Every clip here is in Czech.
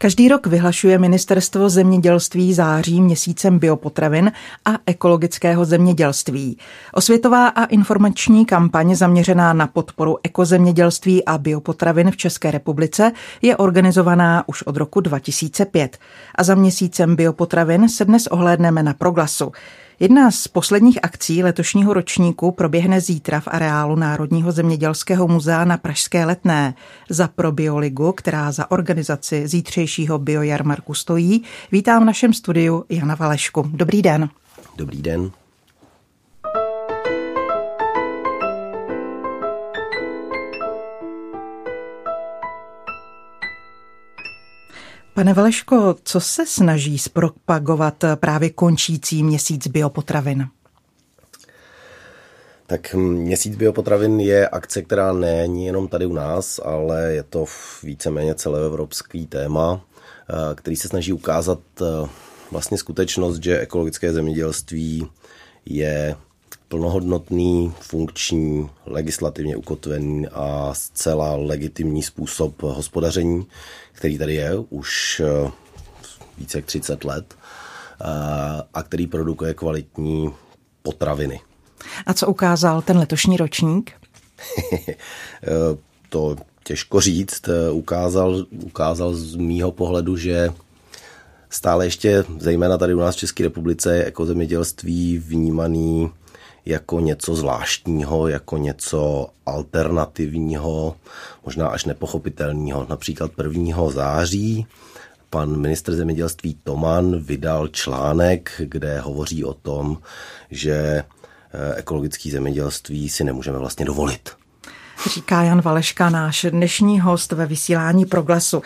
Každý rok vyhlašuje Ministerstvo zemědělství září měsícem biopotravin a ekologického zemědělství. Osvětová a informační kampaň zaměřená na podporu ekozemědělství a biopotravin v České republice je organizovaná už od roku 2005. A za měsícem biopotravin se dnes ohlédneme na proglasu. Jedna z posledních akcí letošního ročníku proběhne zítra v areálu Národního zemědělského muzea na Pražské letné. Za Probioligu, která za organizaci zítřejšího biojarmarku stojí, vítám v našem studiu Jana Valešku. Dobrý den. Dobrý den. Pane Valeško, co se snaží zpropagovat právě končící měsíc biopotravin? Tak měsíc biopotravin je akce, která není jenom tady u nás, ale je to víceméně celoevropský téma, eh, který se snaží ukázat eh, vlastně skutečnost, že ekologické zemědělství je plnohodnotný, funkční, legislativně ukotvený a zcela legitimní způsob hospodaření, který tady je už eh, více jak 30 let eh, a který produkuje kvalitní potraviny. A co ukázal ten letošní ročník? Eh, to těžko říct. Ukázal, ukázal z mýho pohledu, že stále ještě, zejména tady u nás v České republice, je ekozemědělství vnímaný jako něco zvláštního, jako něco alternativního, možná až nepochopitelného. Například 1. září pan ministr zemědělství Toman vydal článek, kde hovoří o tom, že eh, ekologické zemědělství si nemůžeme vlastně dovolit říká Jan Valeška, náš dnešní host ve vysílání Proglasu.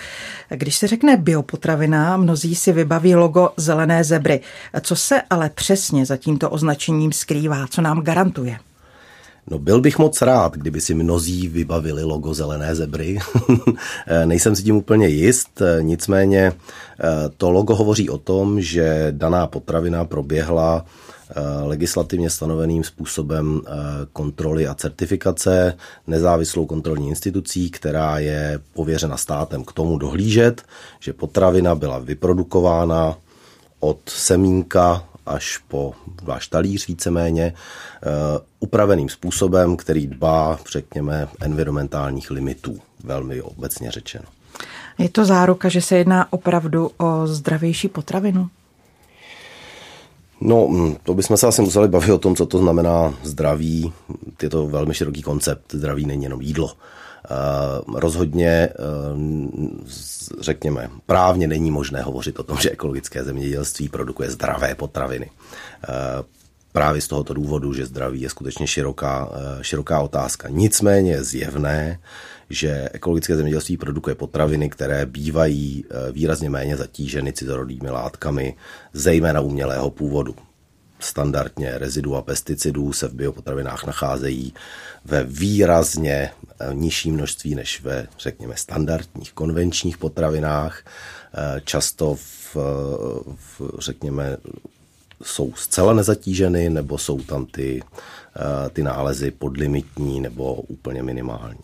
Když se řekne biopotravina, mnozí si vybaví logo zelené zebry. Co se ale přesně za tímto označením skrývá? Co nám garantuje? No byl bych moc rád, kdyby si mnozí vybavili logo zelené zebry. Nejsem si tím úplně jist, nicméně eh, to logo hovoří o tom, že daná potravina proběhla Eh, legislativně stanoveným způsobem eh, kontroly a certifikace nezávislou kontrolní institucí, která je pověřena státem k tomu dohlížet, že potravina byla vyprodukována od semínka až po váš talíř víceméně, eh, upraveným způsobem, který dbá, řekněme, environmentálních limitů, velmi obecně řečeno. Je to záruka, že se jedná opravdu o zdravější potravinu? No, mm, to bychom se asi museli bavit o tom, co to znamená zdraví. Je to velmi široký koncept. Zdraví není jenom jídlo. Uh, rozhodně, uh, řekněme, právně není možné hovořit o tom, že ekologické zemědělství produkuje zdravé potraviny. Uh, právě z tohoto důvodu, že zdraví je skutečně široká, široká otázka. Nicméně je zjevné, že ekologické zemědělství produkuje potraviny, které bývají eh, výrazně méně zatíženy cizorodými látkami, zejména umělého původu. Standardně rezidua pesticidů se v biopotravinách nacházejí ve výrazně eh, nižší množství než ve, řekněme, standardních konvenčních potravinách. Eh, často v, v řekněme, jsou zcela nezatíženy, nebo jsou tam ty, ty nálezy podlimitní nebo úplně minimální.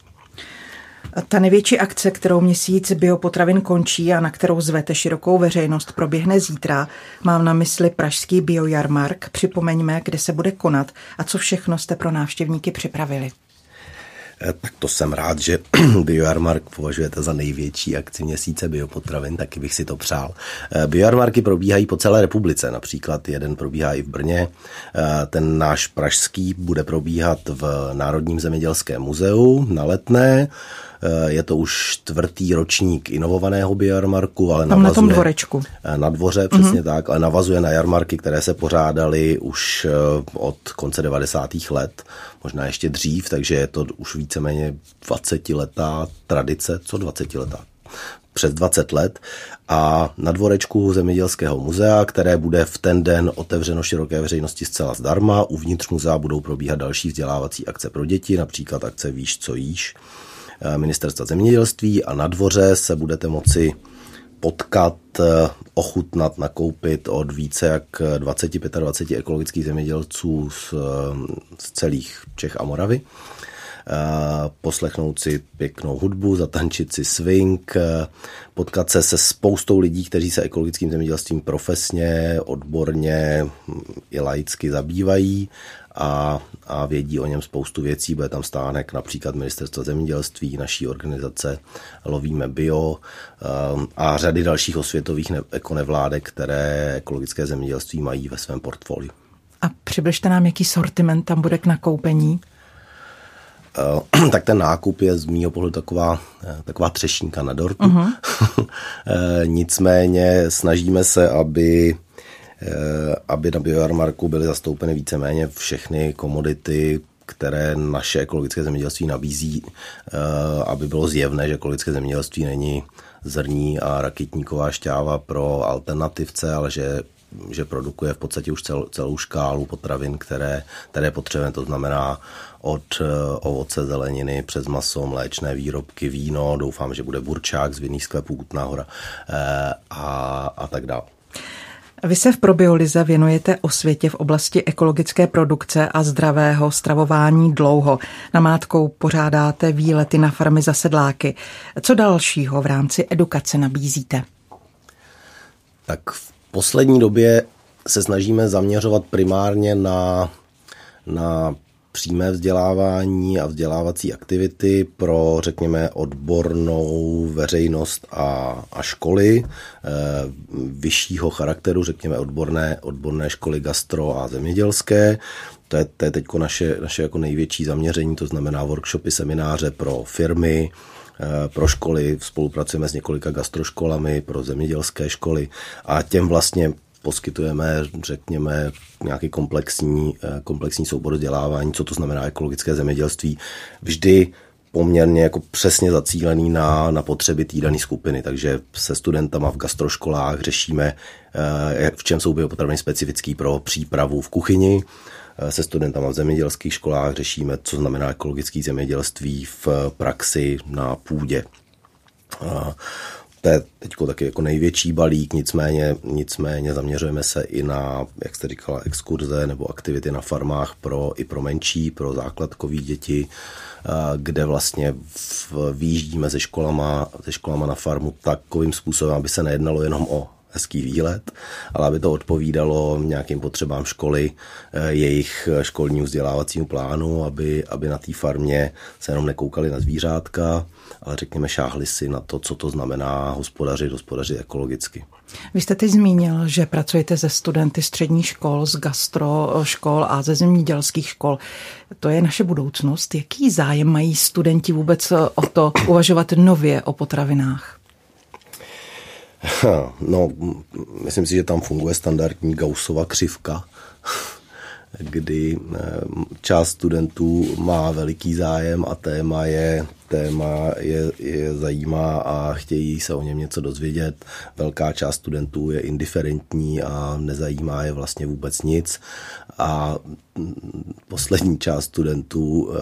Ta největší akce, kterou měsíc biopotravin končí a na kterou zvete širokou veřejnost, proběhne zítra. Mám na mysli Pražský biojarmark. Připomeňme, kde se bude konat a co všechno jste pro návštěvníky připravili. Eh, tak to jsem rád, že Biojarmark považujete za největší akci měsíce biopotravin, taky bych si to přál. Eh, Biojarmarky probíhají po celé republice, například jeden probíhá i v Brně, eh, ten náš pražský bude probíhat v Národním zemědělském muzeu na Letné, je to už čtvrtý ročník inovovaného biojarmarku, ale Tam navazuje, na tom dvorečku. Eh, na dvoře, přesně mm-hmm. tak, ale navazuje na jarmarky, které se pořádaly už eh, od konce 90. let, možná ještě dřív, takže je to už víceméně 20 letá tradice, co 20 letá přes 20 let a na dvorečku Zemědělského muzea, které bude v ten den otevřeno široké veřejnosti zcela zdarma. Uvnitř muzea budou probíhat další vzdělávací akce pro děti, například akce Víš, co jíš, ministerstva zemědělství a na dvoře se budete moci potkat, ochutnat, nakoupit od více jak 20-25 ekologických zemědělců z, z celých Čech a Moravy. Poslechnout si pěknou hudbu, zatančit si swing, potkat se se spoustou lidí, kteří se ekologickým zemědělstvím profesně, odborně i laicky zabývají a, a vědí o něm spoustu věcí. Bude tam stánek například Ministerstva zemědělství, naší organizace Lovíme bio um, a řady dalších osvětových ne, ekonevládek, které ekologické zemědělství mají ve svém portfoliu. A přibližte nám, jaký sortiment tam bude k nakoupení? Uh, tak ten nákup je z mýho pohledu taková, eh, taková třešínka na dortu. Uh-huh. Nicméně snažíme se, aby aby na biojarmarku byly zastoupeny víceméně všechny komodity, které naše ekologické zemědělství nabízí, eh, aby bylo zjevné, že ekologické zemědělství není zrní a raketníková šťáva pro alternativce, ale že že produkuje v podstatě už cel, celou škálu potravin, které, které potřebujeme, to znamená od uh, ovoce, zeleniny přes maso, mléčné výrobky, víno, doufám, že bude burčák z vinných sklepů Kutná hora a, a tak dále. Vy se v Probiolize věnujete osvětě v oblasti ekologické produkce a zdravého stravování dlouho. Namátkou pořádáte výlety na farmy za sedláky. Co dalšího v rámci edukace nabízíte? Tak v poslední době se snažíme zaměřovat primárně na, na přímé vzdělávání a vzdělávací aktivity pro, řekněme, odbornou veřejnost a, a školy e, vyššího charakteru, řekněme, odborné, odborné školy gastro a zemědělské. To je, to je teď naše, naše jako největší zaměření, to znamená workshopy, semináře pro firmy, eh, pro školy, spolupracujeme s několika gastroškolami, pro zemědělské školy a těm vlastně poskytujeme, řekněme, nějaký komplexní, eh, komplexní soubor vzdělávání, co to znamená ekologické zemědělství. Vždy poměrně jako přesně zacílený na, na potřeby té dané skupiny. Takže se studentama v gastroškolách řešíme, eh, v čem jsou biopotraviny specifický pro přípravu v kuchyni. Eh, se studentama v zemědělských školách řešíme, co znamená ekologické zemědělství v praxi na půdě. To je teď taky jako největší balík, nicméně, nicméně zaměřujeme se i na, jak jste říkala, exkurze nebo aktivity na farmách pro, i pro menší, pro základkový děti, kde vlastně výjíždíme se školama, se školama na farmu takovým způsobem, aby se nejednalo jenom o hezký výlet, ale aby to odpovídalo nějakým potřebám školy, eh, jejich školnímu vzdělávacímu plánu, aby, aby na té farmě se jenom nekoukali na zvířátka, ale řekněme šáhli si na to, co to znamená hospodařit, hospodařit ekologicky. Vy jste teď zmínil, že pracujete ze studenty středních škol, z gastro škol a ze zemědělských škol. To je naše budoucnost. Jaký zájem mají studenti vůbec o to uvažovat nově o potravinách? No, myslím si, že tam funguje standardní Gaussova křivka, kdy eh, část studentů má veliký zájem a téma je téma je, je zajímá a chtějí se o něm něco dozvědět. Velká část studentů je indiferentní a nezajímá je vlastně vůbec nic a poslední část studentů uh,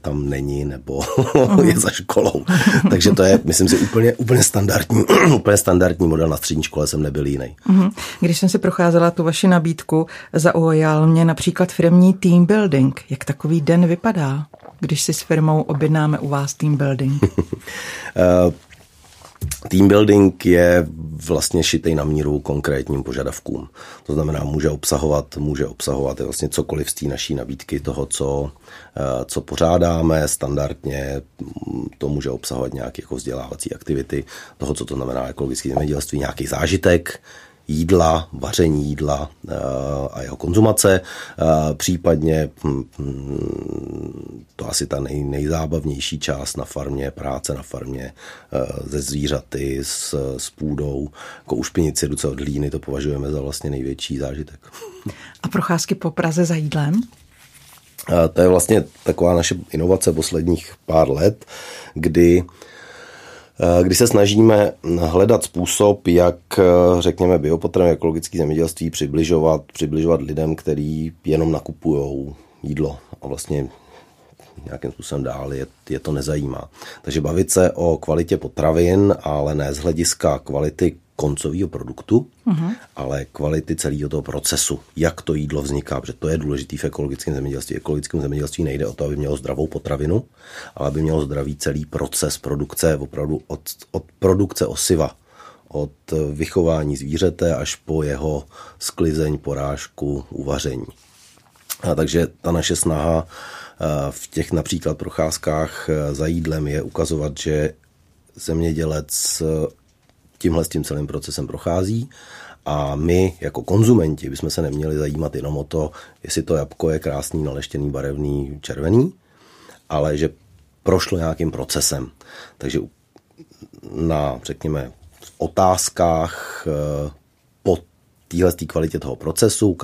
tam není nebo je za školou. Takže to je, myslím si, úplně, úplně, standardní, úplně standardní model. Na střední škole jsem nebyl jiný. Mhm. Když jsem si procházela tu vaši nabídku, zaujal mě například firmní team building. Jak takový den vypadá? Když si s firmou objednáme u vás team building? Eh, team building je vlastně šitej na míru konkrétním požadavkům. To znamená, může obsahovat, může obsahovat vlastně cokoliv z té naší nabídky toho, co, eh, co pořádáme standardně. To může obsahovat nějaké jako vzdělávací aktivity, toho, co to znamená ekologické zemědělství, nějaký zážitek, jídla, vaření jídla eh, a jeho konzumace, eh, případně hm, hm, to asi ta nej, nejzábavnější část na farmě, práce na farmě ze eh, zvířaty, s, s půdou, jako u špinici ruce od hlíny, to považujeme za vlastně největší zážitek. A procházky po Praze za jídlem? To je vlastně taková naše inovace posledních pár let, kdy Eh, kdy se snažíme hledat způsob, jak, eh, řekněme, biopotraviny ekologické zemědělství přibližovat, přibližovat lidem, kteří jenom nakupují jídlo a vlastně nějakým způsobem dál, je, je to nezajímá. Takže bavit se o kvalitě potravin, ale ne z hlediska kvality koncového produktu, uh-huh. ale kvality celého toho procesu, jak to jídlo vzniká, protože to je důležité v ekologickém zemědělství. Ekologickém zemědělství nejde o to, aby mělo zdravou potravinu, ale aby mělo zdravý celý proces produkce, opravdu od, od produkce osiva, od vychování zvířete až po jeho sklizeň, porážku, uvaření. A takže ta naše snaha eh, v těch například procházkách eh, za jídlem je ukazovat, že zemědělec tímhle s tím celým procesem prochází a my jako konzumenti bychom se neměli zajímat jenom o to, jestli to jabko je krásný, naleštěný, barevný, červený, ale že prošlo nějakým procesem. Takže na, řekněme, otázkách eh, po téhle kvalitě toho procesu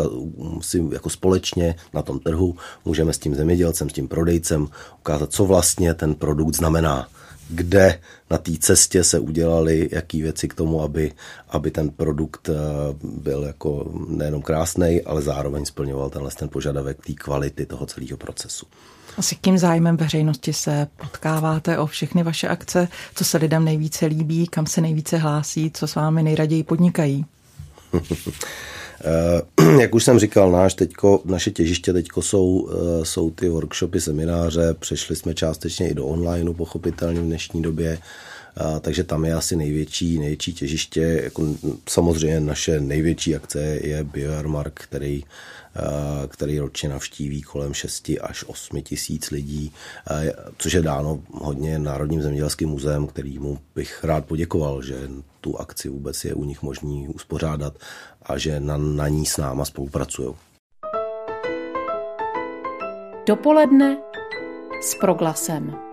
si jako společně na tom trhu můžeme s tím zemědělcem, s tím prodejcem ukázat, co vlastně ten produkt znamená kde na té cestě se udělali jaký věci k tomu, aby, aby ten produkt eh, byl jako nejenom krásný, ale zároveň splňoval tenhle ten požadavek té kvality toho celého procesu. A s jakým zájmem veřejnosti se potkáváte o všechny vaše akce? Co se lidem nejvíce líbí, kam se nejvíce hlásí, co s vámi nejraději podnikají? Eh, jak už jsem říkal, náš teďko, naše těžiště teďko jsou, eh, jsou ty workshopy, semináře, přešli jsme částečně i do onlineu, pochopitelně v dnešní době, eh, takže tam je asi největší, největší těžiště. Jako samozřejmě naše největší akce je Bioarmark, který který ročně navštíví kolem 6 až 8 tisíc lidí, což je dáno hodně Národním zemědělským muzeem, kterýmu bych rád poděkoval, že tu akci vůbec je u nich možný uspořádat a že na, na ní s náma spolupracují. Dopoledne s proglasem.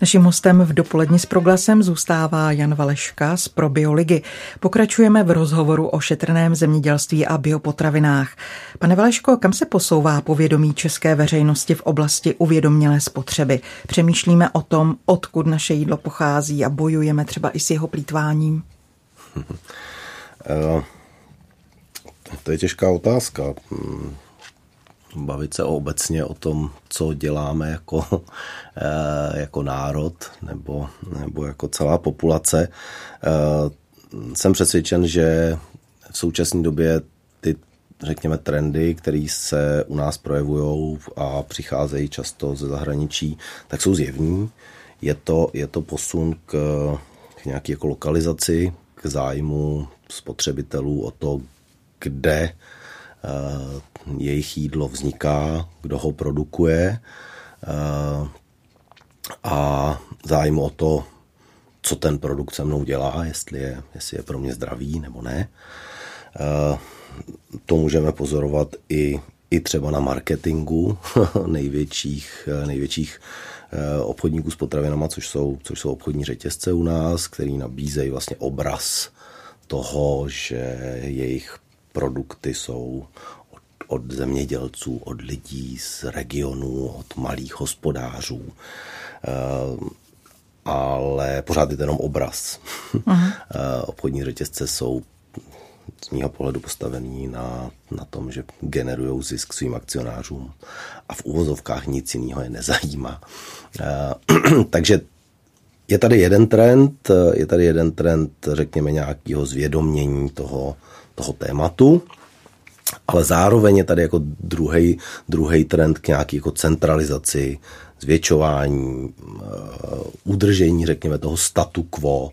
Naším hostem v dopoledni s proglasem zůstává Jan Valeška z Probioligy. Pokračujeme v rozhovoru o šetrném zemědělství a biopotravinách. Pane Valeško, kam se posouvá povědomí české veřejnosti v oblasti uvědomělé spotřeby? Přemýšlíme o tom, odkud naše jídlo pochází a bojujeme třeba i s jeho plítváním? Eh, to je těžká otázka bavit se obecně o tom, co děláme jako, eh, jako národ nebo, nebo jako celá populace. Eh, jsem přesvědčen, že v současné době ty, řekněme, trendy, které se u nás projevují a přicházejí často ze zahraničí, tak jsou zjevní. Je to, je to posun k, k nějaké jako lokalizaci, k zájmu spotřebitelů o to, kde Eh, jejich jídlo vzniká, kdo ho produkuje eh, a zájem o to, co ten produkt se mnou dělá, jestli je, jestli je pro mě zdravý nebo ne. Eh, to můžeme pozorovat i, i třeba na marketingu největších, největších obchodníků s potravinama, což jsou, což jsou obchodní řetězce u nás, který nabízejí vlastně obraz toho, že jejich produkty jsou od, od zemědělců, od lidí z regionů, od malých hospodářů. Uh, ale pořád je to jenom obraz. Uh-huh. Obchodní řetězce jsou z mého pohledu postavený na, na tom, že generují zisk svým akcionářům a v úvozovkách nic jiného je nezajímá. Uh, takže je tady jeden trend, je tady jeden trend, řekněme, nějakého zvědomění toho, toho tématu, ale zároveň je tady jako druhý, druhý trend k nějaké jako centralizaci, zvětšování, uh, udržení, řekněme, toho statu quo, uh,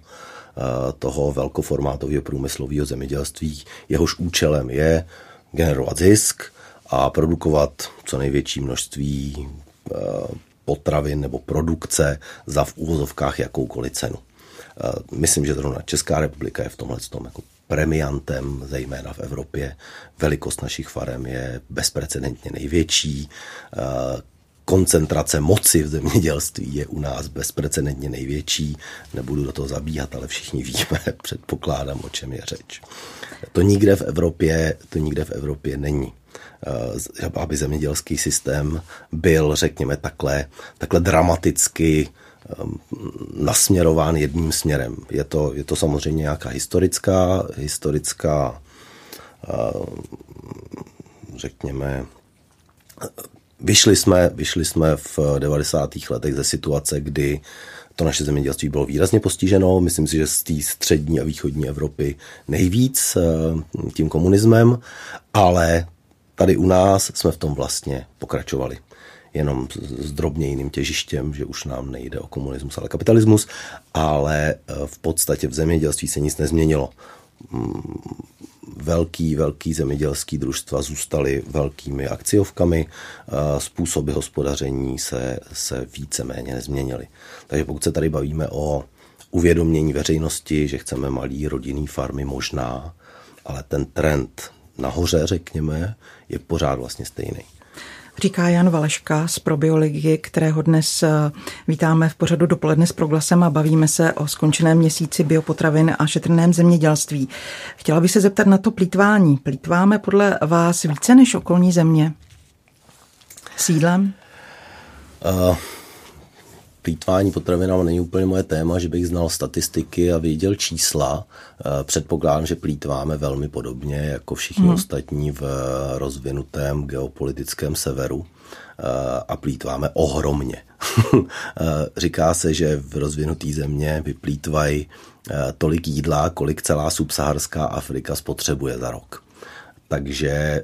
toho velkoformátového průmyslového zemědělství. Jehož účelem je generovat zisk a produkovat co největší množství uh, potravin nebo produkce za v úvozovkách jakoukoliv cenu. Myslím, že zrovna Česká republika je v tomhle tom jako premiantem, zejména v Evropě. Velikost našich farem je bezprecedentně největší. Koncentrace moci v zemědělství je u nás bezprecedentně největší. Nebudu do toho zabíhat, ale všichni víme, předpokládám, o čem je řeč. To nikde v Evropě, to nikde v Evropě není aby zemědělský systém byl, řekněme, takhle, takhle dramaticky nasměrován jedním směrem. Je to, je to samozřejmě nějaká historická, historická uh, řekněme, vyšli jsme, vyšli jsme v 90. letech ze situace, kdy to naše zemědělství bylo výrazně postiženo, myslím si, že z té střední a východní Evropy nejvíc eh, tím komunismem, ale tady u nás jsme v tom vlastně pokračovali jenom s drobně jiným těžištěm, že už nám nejde o komunismus, ale kapitalismus, ale eh, v podstatě v zemědělství se nic nezměnilo. Mm, velký, velký zemědělský družstva zůstaly velkými akciovkami, eh, způsoby hospodaření se, se víceméně nezměnily. Takže pokud se tady bavíme o uvědomění veřejnosti, že chceme malý rodinný farmy možná, ale ten trend nahoře, řekněme, je pořád vlastně stejný. Říká Jan Valeška z Probiologie, kterého dnes eh, vítáme v pořadu dopoledne s proglasem a bavíme se o skončeném měsíci biopotravin a šetrném zemědělství. Chtěla bych se zeptat na to plítvání. Plítváme podle vás více než okolní země? Sídlem? Uh, plítvání potravinami není úplně moje téma, že bych znal statistiky a věděl čísla. Eh, předpokládám, že plítváme velmi podobně jako všichni hmm. ostatní v rozvinutém geopolitickém severu eh, a plítváme ohromně. Eh, říká se, že v rozvinutý země vyplítvají tolik jídla, kolik celá subsaharská Afrika spotřebuje za rok. Takže eh,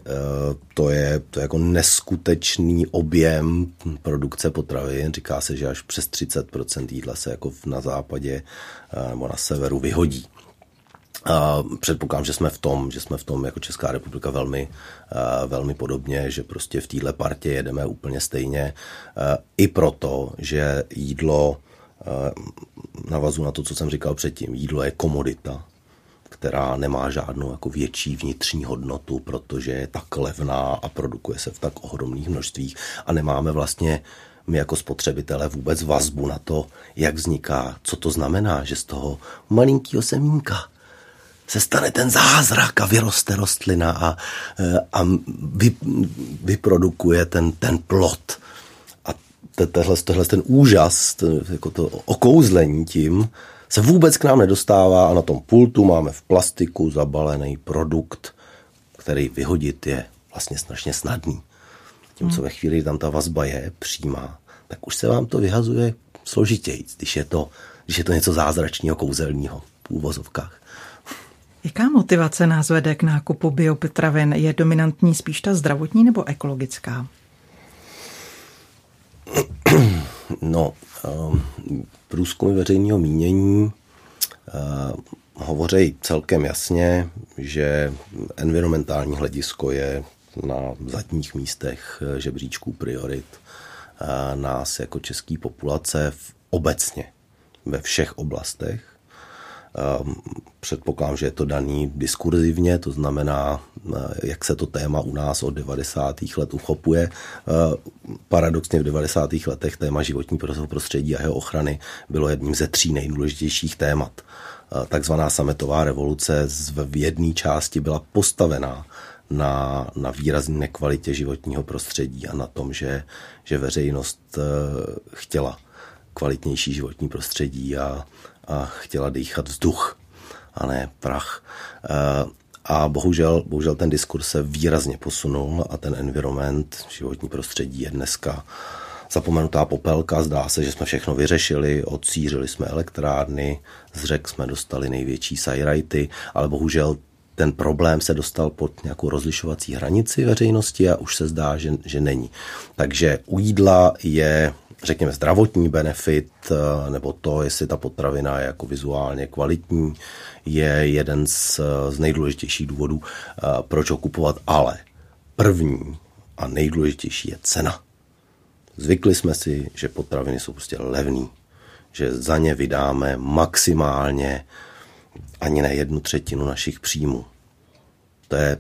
to je, to je jako neskutečný objem produkce potravin. Říká se, že až přes 30% jídla se jako na západě eh, nebo na severu vyhodí. A předpokládám, že jsme v tom, že jsme v tom jako Česká republika velmi, eh, velmi podobně, že prostě v téhle partě jedeme úplně stejně. I proto, že jídlo, navazu na to, co jsem říkal předtím, jídlo je komodita která nemá žádnou jako větší vnitřní hodnotu, protože je tak levná a produkuje se v tak ohromných množstvích a nemáme vlastně my jako spotřebitelé vůbec vazbu na to, jak vzniká, co to znamená, že z toho malinkého semínka se stane ten zázrak a vyroste rostlina a, a vy, vyprodukuje ten, ten plot. A tehle, tehle ten úžas, jako to okouzlení tím, se vůbec k nám nedostává a na tom pultu máme v plastiku zabalený produkt, který vyhodit je vlastně strašně snadný. Tím, co hmm. ve chvíli, kdy tam ta vazba je přímá, tak už se vám to vyhazuje složitěji, když je to, když je to něco zázračného, kouzelného v úvozovkách. Jaká motivace nás vede k nákupu biopotravin? Je dominantní spíš ta zdravotní nebo ekologická? No, um, průzkumy veřejného mínění uh, hovoří celkem jasně, že environmentální hledisko je na zadních místech žebříčků priorit uh, nás jako české populace v, obecně ve všech oblastech. Ehm, předpokládám, že je to daný diskurzivně, to znamená, eh, jak se to téma u nás od 90. let uchopuje. Eh, paradoxně v 90. letech téma životní prostředí a jeho ochrany bylo jedním ze tří nejdůležitějších témat. Eh, takzvaná sametová revoluce v jedné části byla postavená na, na výrazné nekvalitě životního prostředí a na tom, že, že veřejnost chtěla kvalitnější životní prostředí a, a chtěla dýchat vzduch a ne prach. Eh, a bohužel, bohužel ten diskurs se výrazně posunul a ten environment, životní prostředí je dneska zapomenutá popelka. Zdá se, že jsme všechno vyřešili, odsířili jsme elektrárny, z řek jsme dostali největší sajrajty, ale bohužel ten problém se dostal pod nějakou rozlišovací hranici veřejnosti a už se zdá, že, že není. Takže u jídla je řekněme, zdravotní benefit, eh, nebo to, jestli ta potravina je jako vizuálně kvalitní, je jeden z, z nejdůležitějších důvodů, eh, proč ho kupovat. Ale první a nejdůležitější je cena. Zvykli jsme si, že potraviny jsou prostě levný, že za ně vydáme maximálně ani na jednu třetinu našich příjmů. To je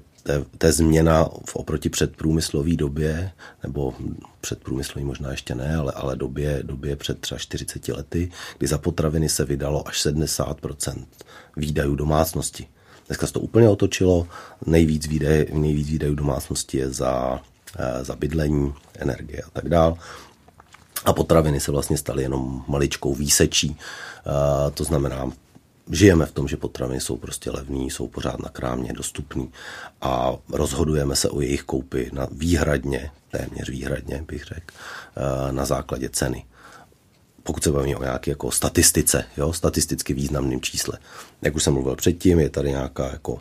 to je změna v oproti předprůmyslové době, nebo předprůmyslový možná ještě ne, ale, ale době, době před třeba 40 lety, kdy za potraviny se vydalo až 70% výdajů domácnosti. Dneska se to úplně otočilo, nejvíc, výdaj, nejvíc výdajů domácnosti je za, eh, za bydlení, energie a tak dále. A potraviny se vlastně staly jenom maličkou výsečí. Eh, to znamená, žijeme v tom, že potraviny jsou prostě levný, jsou pořád na krámě dostupný a rozhodujeme se o jejich koupy na výhradně, téměř výhradně bych řekl, eh, na základě ceny pokud se bavíme o nějaké jako statistice, jo, statisticky významným čísle. Jak už jsem mluvil předtím, je tady nějaká jako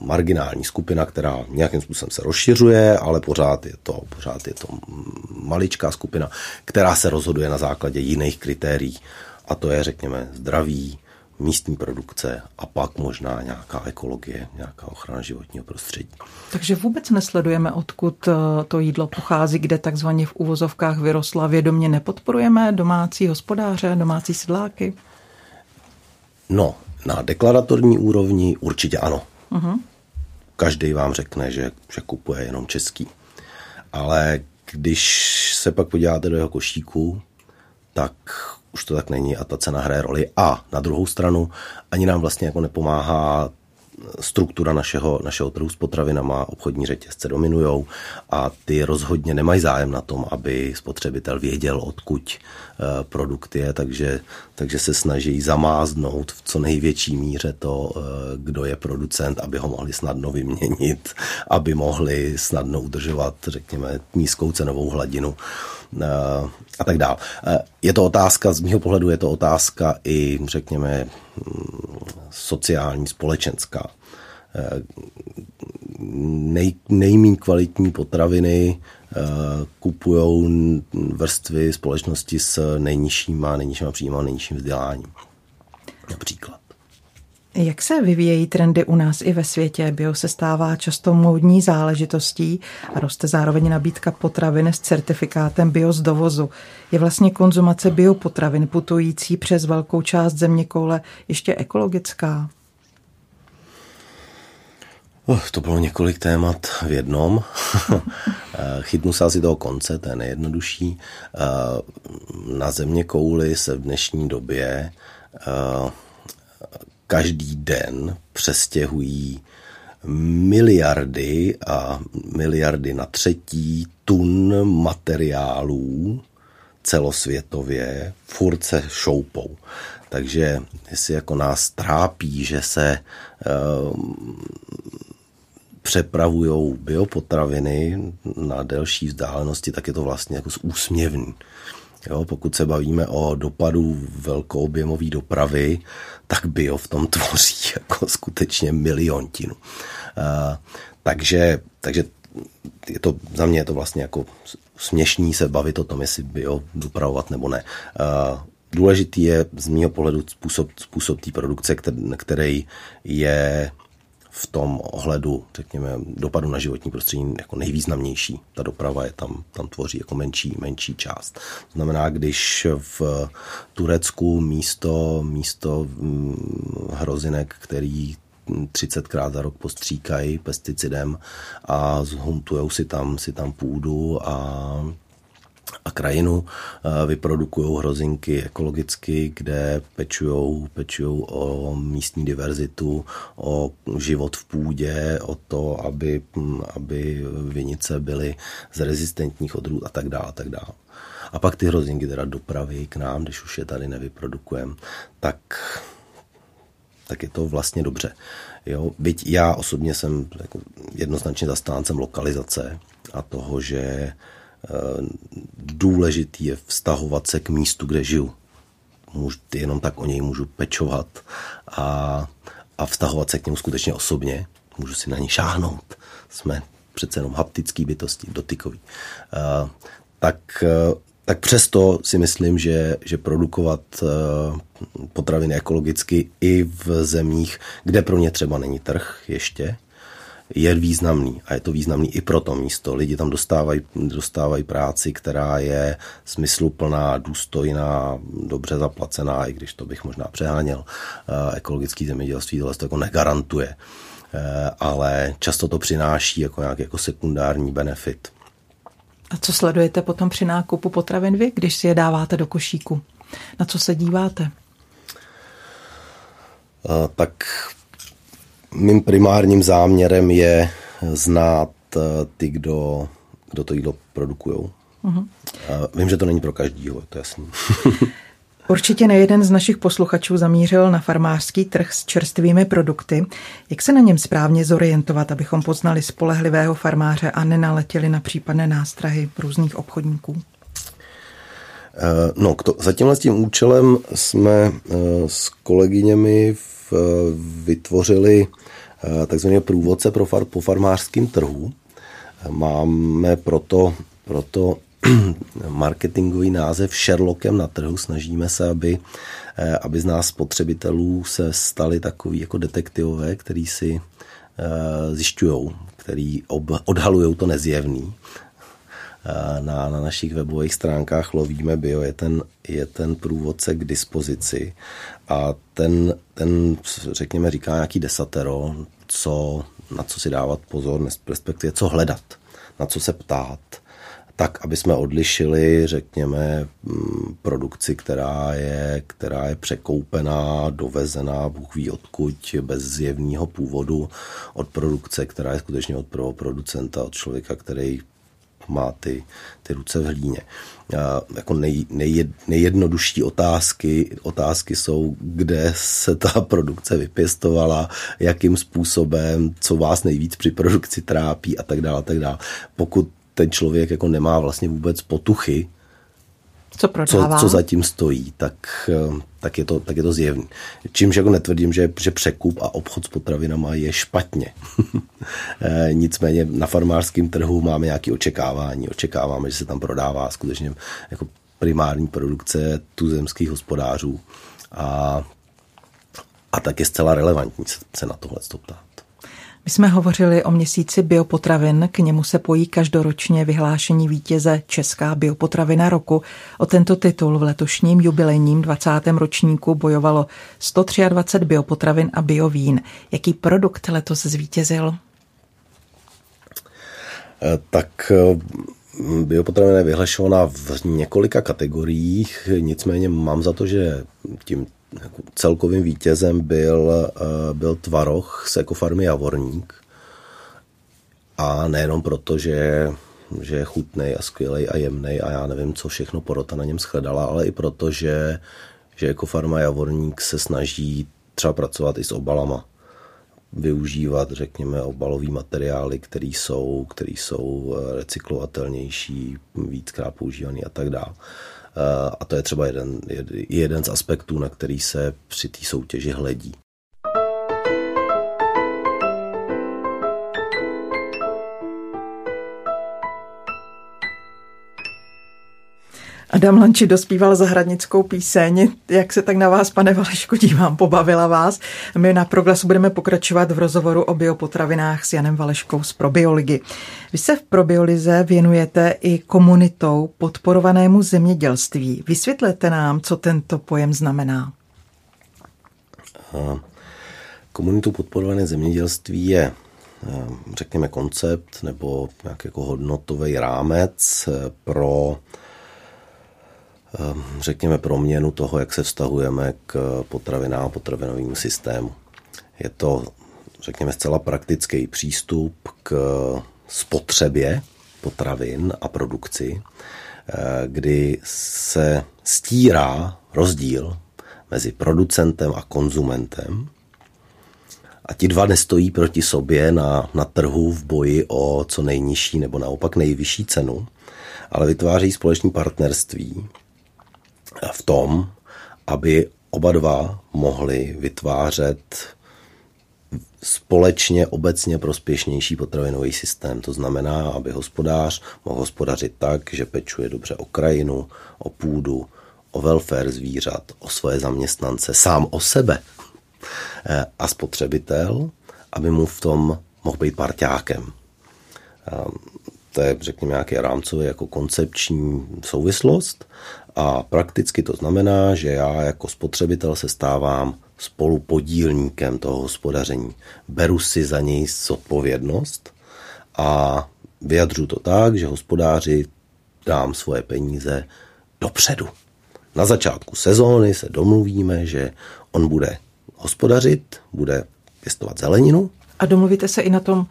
marginální skupina, která nějakým způsobem se rozšiřuje, ale pořád je to, pořád je to maličká skupina, která se rozhoduje na základě jiných kritérií. A to je, řekněme, zdraví, místní produkce a pak možná nějaká ekologie, nějaká ochrana životního prostředí. Takže vůbec nesledujeme, odkud eh, to jídlo pochází, kde takzvaně v uvozovkách vyrostla. Vědomě nepodporujeme domácí hospodáře, domácí sedláky? No, na deklaratorní úrovni určitě ano. Uh-huh. Každý vám řekne, že, že kupuje jenom český. Ale když se pak podíváte do jeho košíku, tak už to tak není a ta cena hraje roli. A na druhou stranu ani nám vlastně jako nepomáhá struktura našeho, našeho trhu s potravinama, obchodní řetězce dominujou a ty rozhodně nemají zájem na tom, aby spotřebitel věděl, odkud eh, produkt je, takže, takže se snaží zamázdnout v co největší míře to, eh, kdo je producent, aby ho mohli snadno vyměnit, aby mohli snadno udržovat, řekněme, nízkou cenovou hladinu eh, a tak dále. Je to otázka, z mého pohledu je to otázka i, řekněme, sociální, společenská. Eh, nej, nejmín kvalitní potraviny eh, kupují vrstvy společnosti s nejnižšíma, nejnižšíma příjma, nejnižším vzděláním. Například. Jak se vyvíjejí trendy u nás i ve světě? Bio se stává často módní záležitostí a roste zároveň nabídka potravin s certifikátem bio z dovozu. Je vlastně konzumace biopotravin putující přes velkou část země koule ještě ekologická? Oh, to bylo několik témat v jednom. Chytnu se asi toho konce, to je nejjednodušší. Na země kouli se v dnešní době každý den přestěhují miliardy a miliardy na třetí tun materiálů celosvětově furt se šoupou. Takže jestli jako nás trápí, že se uh, přepravují biopotraviny na delší vzdálenosti, tak je to vlastně jako úsměvný. Jo, pokud se bavíme o dopadu velkoobjemové dopravy, tak bio v tom tvoří jako skutečně miliontinu. Uh, takže, takže je to, za mě je to vlastně jako směšný se bavit o tom, jestli bio dopravovat nebo ne. Uh, důležitý je z mého pohledu způsob, způsob té produkce, který je v tom ohledu, řekněme, dopadu na životní prostředí jako nejvýznamnější. Ta doprava je tam, tam tvoří jako menší, menší část. To znamená, když v Turecku místo, místo hm, hrozinek, který 30krát za rok postříkají pesticidem a zhuntujou si tam, si tam půdu a a krajinu, vyprodukují hrozinky ekologicky, kde pečujou, pečujou o místní diverzitu, o život v půdě, o to, aby, aby vinice byly z rezistentních odrůd a tak dále, a tak dále. A pak ty hrozinky teda dopraví k nám, když už je tady nevyprodukujeme, tak, tak je to vlastně dobře. Jo, byť já osobně jsem jako jednoznačně zastáncem lokalizace a toho, že Eh, důležitý je vztahovat se k místu, kde žiju. Můžu, jenom tak o něj můžu pečovat a, a vztahovat se k němu skutečně osobně. Můžu si na něj šáhnout. Jsme přece jenom haptický bytosti, dotykový. Uh, tak, uh, tak přesto si myslím, že, že produkovat potraviny ekologicky i v zemích, kde pro ně třeba není trh ještě, je významný a je to významný i pro to místo. Lidi tam dostávají, dostávají práci, která je smysluplná, důstojná, dobře zaplacená, i když to bych možná přeháněl. Eh, ekologický zemědělství tohle to jako negarantuje, eh, ale často to přináší jako nějaký jako sekundární benefit. A co sledujete potom při nákupu potravin vy, když si je dáváte do košíku? Na co se díváte? Uh, tak mým primárním záměrem je znát eh, ty, kdo, kdo to jídlo produkují. Uh-huh. Vím, že to není pro každýho, to je jasný. Určitě nejeden z našich posluchačů zamířil na farmářský trh s čerstvými produkty. Jak se na něm správně zorientovat, abychom poznali spolehlivého farmáře a nenaletěli na případné nástrahy různých obchodníků? Eh, no, to, za tímhle tím účelem jsme eh, s kolegyněmi v, vytvořili eh, takzvaný průvodce pro far, po farmářském trhu. Máme proto, proto marketingový název Sherlockem na trhu. Snažíme se, aby, aby z nás spotřebitelů se stali takový jako detektivové, který si zjišťují, který odhalují to nezjevný na, na našich webových stránkách Lovíme bio je ten, je ten průvodce k dispozici. A ten, ten, řekněme, říká nějaký desatero, co, na co si dávat pozor, respektive co hledat, na co se ptát, tak, aby jsme odlišili, řekněme, mm, produkci, která je, která je překoupená, dovezená, Bůh ví odkud, bez zjevného původu, od produkce, která je skutečně od producenta, od člověka, který má ty, ty ruce v hlíně. A jako nej, nej, nejjednodušší otázky, otázky jsou, kde se ta produkce vypěstovala, jakým způsobem, co vás nejvíc při produkci trápí a tak dále, a tak dále. Pokud ten člověk jako nemá vlastně vůbec potuchy, co prodává. Co, co zatím stojí, tak, eh, tak, je to, tak je to zjevný. Čímž jako netvrdím, že, že překup a obchod s potravinama je špatně. Eh, nicméně na farmářském trhu máme nějaké očekávání. Očekáváme, že se tam prodává skutečně jako primární produkce tuzemských hospodářů a, a tak je zcela relevantní se na tohle ptát. My jsme hovořili o měsíci biopotravin, k němu se pojí každoročně vyhlášení vítěze Česká biopotravina roku. O tento titul v letošním jubilejním 20. ročníku bojovalo 123 biopotravin a biovín. Jaký produkt letos zvítězil? Eh, tak eh, biopotravina je vyhlašovaná v několika kategoriích, nicméně mám za to, že tím celkovým vítězem byl, eh, byl Tvaroch z ekofarmy Javorník. A nejenom proto, že, že je chutný a skvělý a jemný a já nevím, co všechno porota na něm shledala, ale i proto, že, že ekofarma Javorník se snaží třeba pracovat i s obalama využívat, řekněme, obalové materiály, které jsou, který jsou eh, recyklovatelnější, víckrát používaný a tak dále. Eh, a to je třeba jeden, jeden z aspektů, na který se při té soutěži hledí. Adam Lanči dospíval zahradnickou píseň. Jak se tak na vás, pane Valešku, dívám, pobavila vás. My na Proglasu budeme pokračovat v rozhovoru o biopotravinách s Janem Valeškou z Probioligy. Vy se v Probiolize věnujete i komunitou podporovanému zemědělství. Vysvětlete nám, co tento pojem znamená. Komunitu podporované zemědělství je řekněme koncept nebo nějaký jako hodnotový rámec pro Ehm, řekněme, proměnu toho, jak se vztahujeme k potravinám a potravinovému systému. Je to, řekněme, zcela praktický přístup k spotřebě potravin a produkci, eh, kdy se stírá rozdíl mezi producentem a konzumentem. A ti dva nestojí proti sobě na, na trhu v boji o co nejnižší nebo naopak nejvyšší cenu, ale vytváří společné partnerství, v tom, aby oba dva mohli vytvářet společně obecně prospěšnější potravinový systém. To znamená, aby hospodář mohl hospodařit tak, že pečuje dobře o krajinu, o půdu, o welfare zvířat, o svoje zaměstnance, sám o sebe eh, a spotřebitel, aby mu v tom mohl být parťákem. Ehm, to je, řekněme, nějaký rámcový jako koncepční souvislost a prakticky to znamená, že já jako spotřebitel se stávám spolupodílníkem toho hospodaření. Beru si za něj zodpovědnost a vyjadřu to tak, že hospodáři dám svoje peníze dopředu. Na začátku sezóny se domluvíme, že on bude hospodařit, bude pěstovat zeleninu. A domluvíte se i na tom,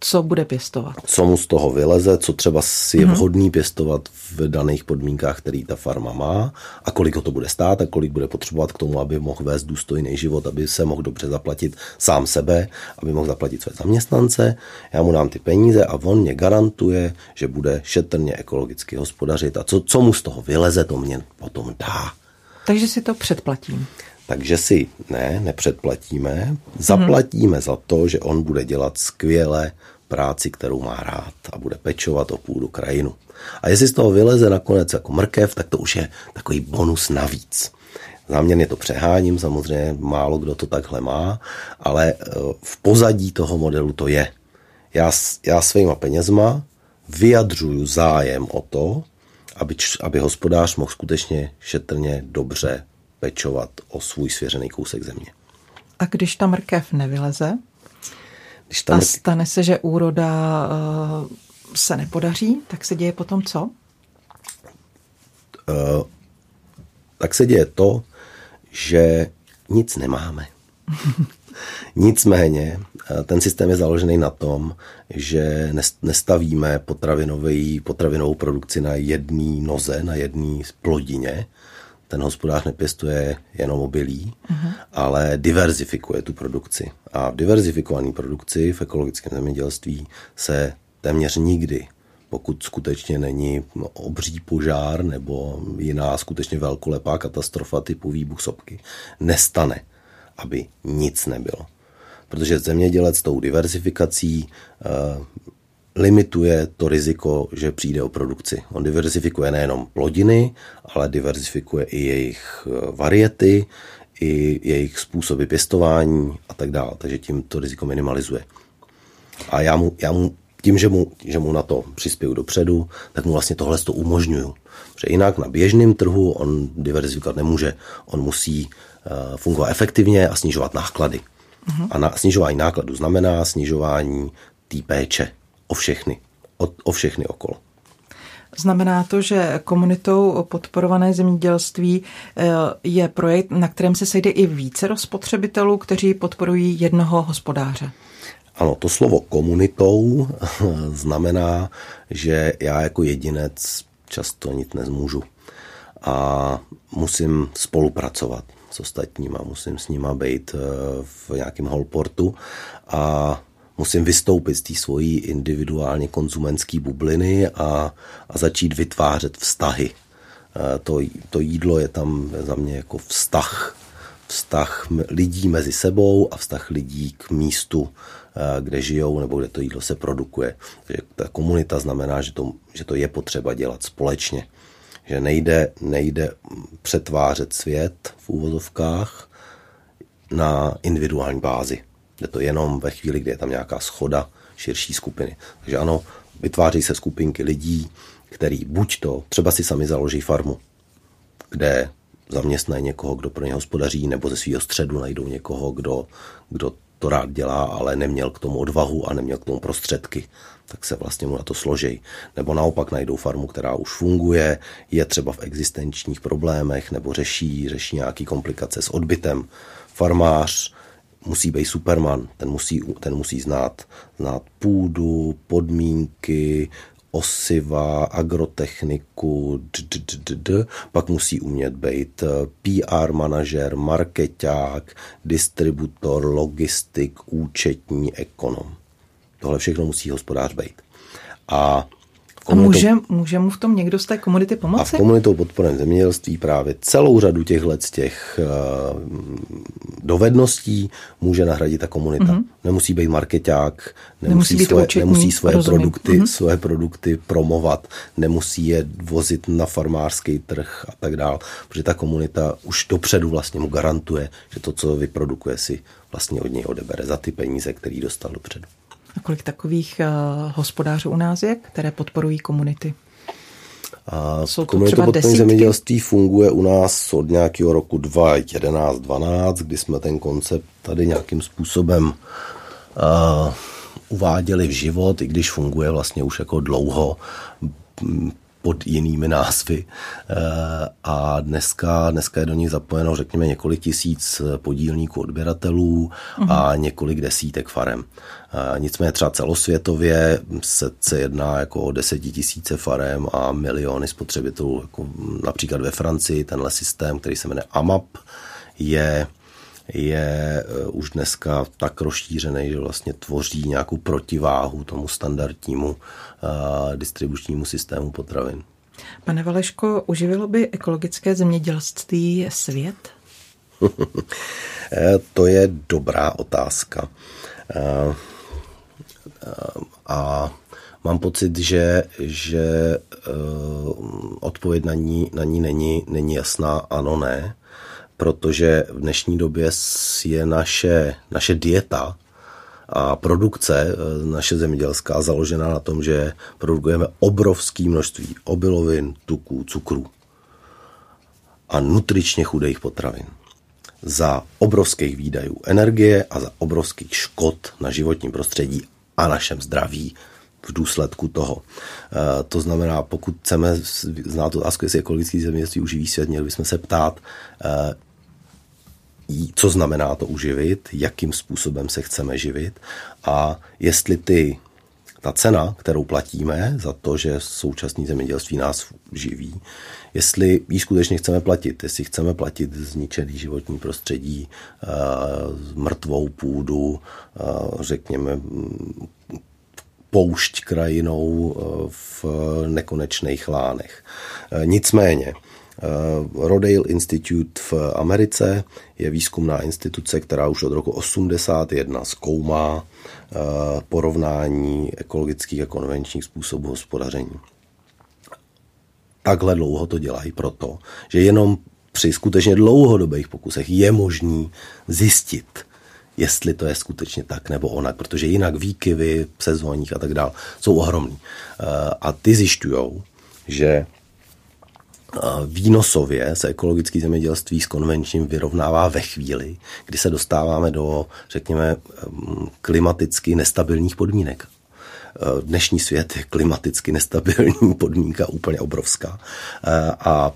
co bude pěstovat. Co mu z toho vyleze, co třeba si je mhm. vhodný pěstovat v daných podmínkách, který ta farma má a kolik ho to bude stát a kolik bude potřebovat k tomu, aby mohl vést důstojný život, aby se mohl dobře zaplatit sám sebe, aby mohl zaplatit své zaměstnance. Já mu dám ty peníze a on mě garantuje, že bude šetrně ekologicky hospodařit a co, co mu z toho vyleze, to mě potom dá. Takže si to předplatím. Takže si ne, nepředplatíme, zaplatíme za to, že on bude dělat skvěle práci, kterou má rád a bude pečovat o půdu krajinu. A jestli z toho vyleze nakonec jako mrkev, tak to už je takový bonus navíc. Záměrně to přeháním, samozřejmě málo kdo to takhle má, ale eh, v pozadí toho modelu to je. Já, já svýma penězma vyjadřuju zájem o to, aby, aby hospodář mohl skutečně šetrně dobře pečovat o svůj svěřený kousek země. A když ta mrkev nevyleze když ta mrkev... a stane se, že úroda uh, se nepodaří, tak se děje potom co? Uh, tak se děje to, že nic nemáme. Nicméně eh, ten systém je založený na tom, že nestavíme potravinovou produkci na jedné noze, na jedné plodině, ten hospodář nepěstuje jenom obilí, uh-huh. ale diverzifikuje tu produkci. A v diverzifikované produkci v ekologickém zemědělství se téměř nikdy, pokud skutečně není obří požár nebo jiná skutečně velkolepá katastrofa typu výbuch sopky, nestane, aby nic nebylo. Protože zemědělec tou diversifikací uh, limituje to riziko, že přijde o produkci. On diversifikuje nejenom plodiny, ale diversifikuje i jejich eh, variety, i jejich způsoby pěstování a tak dále. Takže tím to riziko minimalizuje. A já mu, já mu tím, že mu, že mu na to přispěju dopředu, tak mu vlastně tohle to umožňuju. Protože jinak na běžném trhu on diverzifikovat nemůže. On musí uh, fungovat efektivně a snižovat náklady. Uh-huh. A na, snižování nákladů znamená snižování té péče o všechny, o, o všechny okolo. Znamená to, že komunitou podporované zemědělství eh, je projekt, na kterém se sejde i více rozpotřebitelů, kteří podporují jednoho hospodáře. Ano, to slovo komunitou znamená, že já jako jedinec často nic nezmůžu a musím spolupracovat s ostatníma, musím s nima být eh, v nějakém holportu a musím vystoupit z té svojí individuálně konzumentské bubliny a, a začít vytvářet vztahy. E, to, to jídlo je tam za mě jako vztah. Vztah lidí mezi sebou a vztah lidí k místu, e, kde žijou nebo kde to jídlo se produkuje. Takže ta komunita znamená, že to, že to je potřeba dělat společně. Že nejde, nejde přetvářet svět v úvozovkách na individuální bázi. Je to jenom ve chvíli, kdy je tam nějaká schoda širší skupiny. Takže ano, vytváří se skupinky lidí, který buď to třeba si sami založí farmu, kde zaměstnají někoho, kdo pro ně hospodaří, nebo ze svého středu najdou někoho, kdo, kdo to rád dělá, ale neměl k tomu odvahu a neměl k tomu prostředky, tak se vlastně mu na to složej. Nebo naopak najdou farmu, která už funguje, je třeba v existenčních problémech, nebo řeší, řeší nějaké komplikace s odbytem. Farmář musí být superman, ten musí, ten musí znát, znát půdu, podmínky, osiva, agrotechniku, d, d, d, d, pak musí umět být eh, PR manažer, marketák, distributor, logistik, účetní, ekonom. Tohle všechno musí hospodář být. A a může, může mu v tom někdo z té komunity pomoci? A v komunitou podporem zemědělství právě celou řadu těchto z těch uh, dovedností může nahradit ta komunita. Mm-hmm. Nemusí být marketák, nemusí, nemusí, být svoje, nemusí svoje, produkty, mm-hmm. svoje produkty promovat, nemusí je vozit na farmářský trh a tak dál, protože ta komunita už dopředu vlastně mu garantuje, že to, co vyprodukuje, si vlastně od něj odebere za ty peníze, který dostal dopředu. A kolik takových uh, hospodářů u nás je, které podporují komunity? A Jsou to třeba desítky? zemědělství funguje u nás od nějakého roku 2011-12, kdy jsme ten koncept tady nějakým způsobem uh, uváděli v život, i když funguje vlastně už jako dlouho. Pod jinými názvy. A dneska, dneska je do nich zapojeno, řekněme, několik tisíc podílníků odběratelů a několik desítek farem. Nicméně třeba celosvětově se, se jedná jako o desetitisíce farem a miliony spotřebitelů. Jako například ve Francii tenhle systém, který se jmenuje AMAP, je je eh, už dneska tak rozšířený, že vlastně tvoří nějakou protiváhu tomu standardnímu uh, distribučnímu systému potravin. Pane Valeško, uživilo by ekologické zemědělství svět? Eh, to je dobrá otázka. A mám pocit, že, že odpověď na ní, na ní není, není jasná ano, ne protože v dnešní době je naše, naše dieta a produkce e, naše zemědělská založena na tom, že produkujeme obrovské množství obilovin, tuků, cukrů a nutričně chudých potravin. Za obrovských výdajů energie a za obrovských škod na životním prostředí a našem zdraví v důsledku toho. E, to znamená, pokud chceme znát otázku, jestli ekologický zemědělství uživí svět, měli bychom se ptát, e, co znamená to uživit, jakým způsobem se chceme živit a jestli ty, ta cena, kterou platíme za to, že současný zemědělství nás živí, jestli ji skutečně chceme platit, jestli chceme platit zničený životní prostředí, eh, mrtvou půdu, eh, řekněme poušť krajinou eh, v nekonečných lánech. Nicméně, Rodale Institute v Americe je výzkumná instituce, která už od roku 81 zkoumá eh, porovnání ekologických a konvenčních způsobů hospodaření. Takhle dlouho to dělají proto, že jenom při skutečně dlouhodobých pokusech je možný zjistit, jestli to je skutečně tak nebo onak, protože jinak výkyvy sezóních a tak dále jsou ohromný. Eh, a ty zjišťují, že výnosově se ekologický zemědělství s konvenčním vyrovnává ve chvíli, kdy se dostáváme do, řekněme, klimaticky nestabilních podmínek. E, dnešní svět je klimaticky nestabilní podmínka úplně obrovská. E, a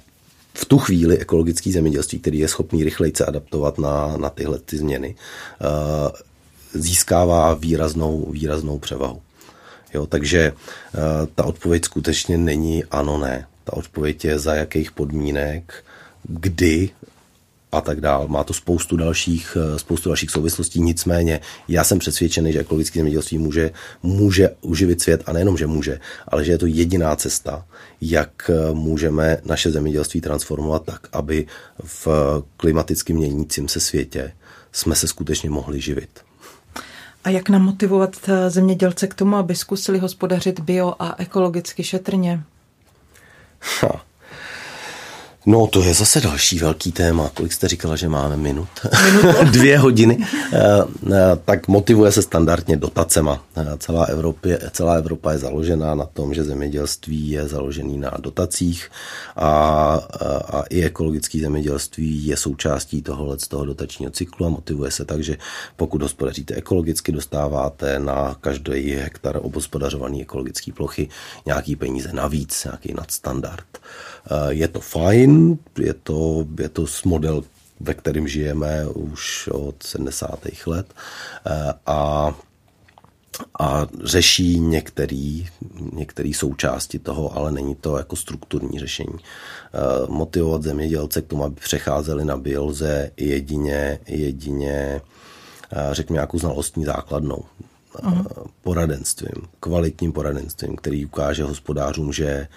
v tu chvíli ekologický zemědělství, který je schopný rychleji se adaptovat na, na tyhle ty změny, e, získává výraznou, výraznou převahu. Jo, takže ta odpověď skutečně není ano, ne. Ta odpověď je za jakých podmínek, kdy a tak dál. Má to spoustu dalších, eh, spoustu dalších souvislostí, nicméně já jsem přesvědčený, že ekologické zemědělství může, může uživit svět a nejenom, že může, ale že je to jediná cesta, jak eh, můžeme naše zemědělství transformovat tak, aby v klimaticky měnícím se světě jsme se skutečně mohli živit. A jak namotivovat eh, zemědělce k tomu, aby zkusili hospodařit bio a ekologicky šetrně? 哈 No, to je zase další velký téma. Kolik jste říkala, že máme minut? Dvě hodiny. Eh, eh, tak motivuje se standardně dotacema. Eh, celá, Evropě, celá Evropa je založená na tom, že zemědělství je založený na dotacích a, a i ekologické zemědělství je součástí tohohle z toho dotačního cyklu a motivuje se tak, že pokud hospodaříte ekologicky, dostáváte na každý hektar obospodařovaný ekologické plochy nějaký peníze navíc, nějaký nadstandard. Je to fajn, je to, je to model, ve kterém žijeme už od 70. let a a řeší některé některý součásti toho, ale není to jako strukturní řešení. Motivovat zemědělce k tomu, aby přecházeli na biolze jedině, jedině řekněme, nějakou znalostní základnou. Uh-huh. Poradenstvím, kvalitním poradenstvím, který ukáže hospodářům, že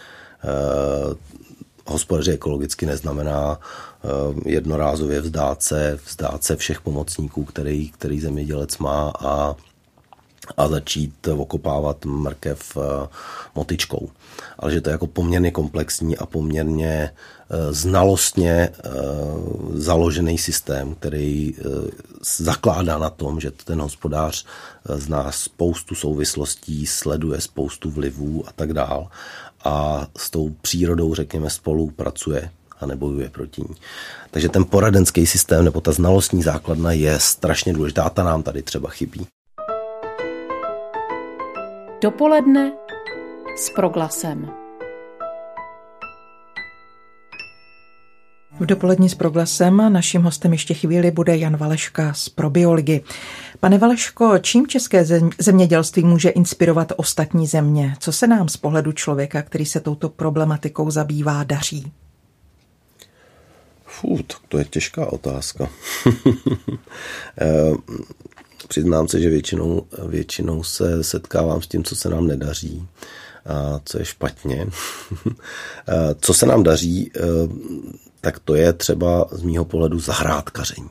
hospodařit ekologicky neznamená eh, jednorázově vzdát se, vzdát se všech pomocníků, který, který zemědělec má a, a začít okopávat mrkev eh, motičkou. Ale že to je jako poměrně komplexní a poměrně eh, znalostně založený systém, který zakládá na tom, že ten hospodář zná spoustu souvislostí, sleduje spoustu vlivů a tak dál a s tou přírodou, řekněme, spolupracuje a nebojuje proti ní. Takže ten poradenský systém nebo ta znalostní základna je strašně důležitá ta nám tady třeba chybí. Dopoledne s proglasem. V dopolední s proglasem naším hostem ještě chvíli bude Jan Valeška z Probioligy. Pane Valeško, čím české zemědělství může inspirovat ostatní země? Co se nám z pohledu člověka, který se touto problematikou zabývá, daří? Fú, tak to je těžká otázka. Eh, Přiznám se, že většinou, většinou se setkávám s tím, co se nám nedaří a co je špatně. Co se nám daří, eh, tak to je třeba z mýho pohledu zahrádkaření.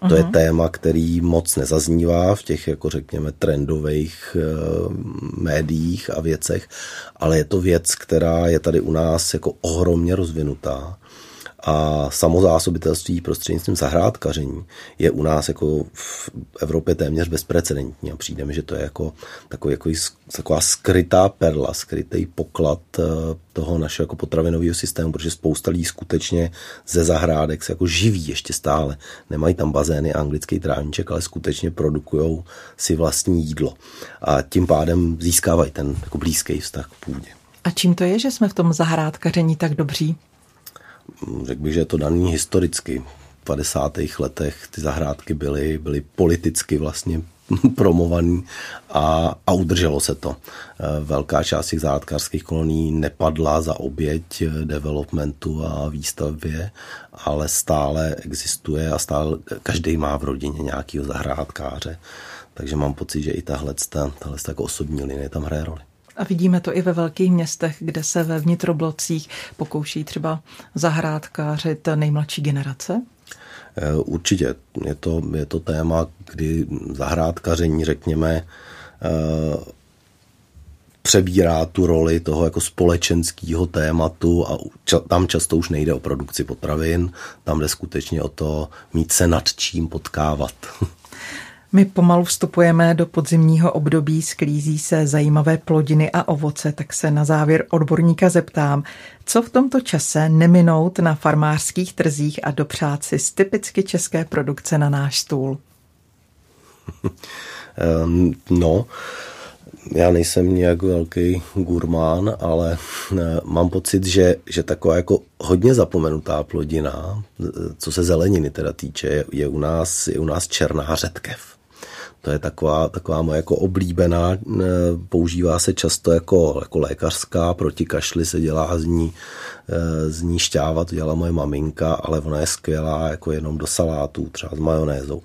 To uh-huh. je mhm. téma, který moc nezaznívá v těch, jako řekněme, trendových uh, médiích a věcech, ale je to věc, která je tady u nás jako ohromně rozvinutá a samozásobitelství prostřednictvím zahrádkaření je u nás jako v Evropě téměř bezprecedentní a přijde mi, že to je jako takový, jako taková skrytá perla, skrytý poklad eh, toho našeho jako potravinového systému, protože spousta lidí skutečně ze zahrádek se jako živí ještě stále. Nemají tam bazény a anglický trávníček, ale skutečně produkují si vlastní jídlo. A tím pádem získávají ten jako blízký vztah k půdě. A čím to je, že jsme v tom zahrádkaření tak dobří? Řekl bych, že je to daný historicky. V 50. letech ty zahrádky byly, byly politicky vlastně promovaný a, a udrželo se to. E, velká část těch zahrádkářských kolonií nepadla za oběť developmentu a výstavbě, ale stále existuje a stále každý má v rodině nějakého zahrádkáře. Takže mám pocit, že i tahle, tahle jako osobní linie tam hraje roli. A vidíme to i ve velkých městech, kde se ve vnitroblocích pokouší třeba zahrádkářit nejmladší generace? Eh, určitě. Je to, je to téma, kdy zahrádkaření, řekněme, eh, přebírá tu roli toho jako společenského tématu a tam často už nejde o produkci potravin, tam jde skutečně o to mít se nad čím potkávat. My pomalu vstupujeme do podzimního období, sklízí se zajímavé plodiny a ovoce, tak se na závěr odborníka zeptám, co v tomto čase neminout na farmářských trzích a dopřát si z typicky české produkce na náš stůl? Ehm, no, já nejsem nějak velký gurmán, ale eh, mám pocit, že, že taková jako hodně zapomenutá plodina, eh, co se zeleniny teda týče, je, u, nás, je u nás černá řetkev. To je taková, taková moje jako oblíbená, používá se často jako, jako lékařská, proti kašli se dělá z ní, e, z ní šťáva, to dělala moje maminka, ale ona je skvělá jako jenom do salátů, třeba s majonézou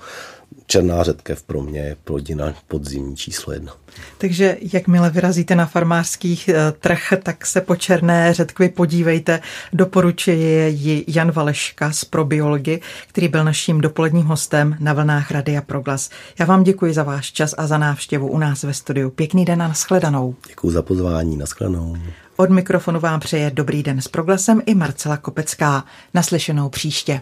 černá řetkev pro mě je plodina podzimní číslo jedna. Takže jakmile vyrazíte na farmářských eh, trh, tak se po černé řetkvi podívejte. Doporučuje ji Jan Valeška z Probiology, který byl naším dopoledním hostem na vlnách Rady a Proglas. Já vám děkuji za váš čas a za návštěvu u nás ve studiu. Pěkný den a nashledanou. Děkuji za pozvání, nashledanou. Od mikrofonu vám přeje dobrý den s Proglasem i Marcela Kopecká. Naslyšenou příště.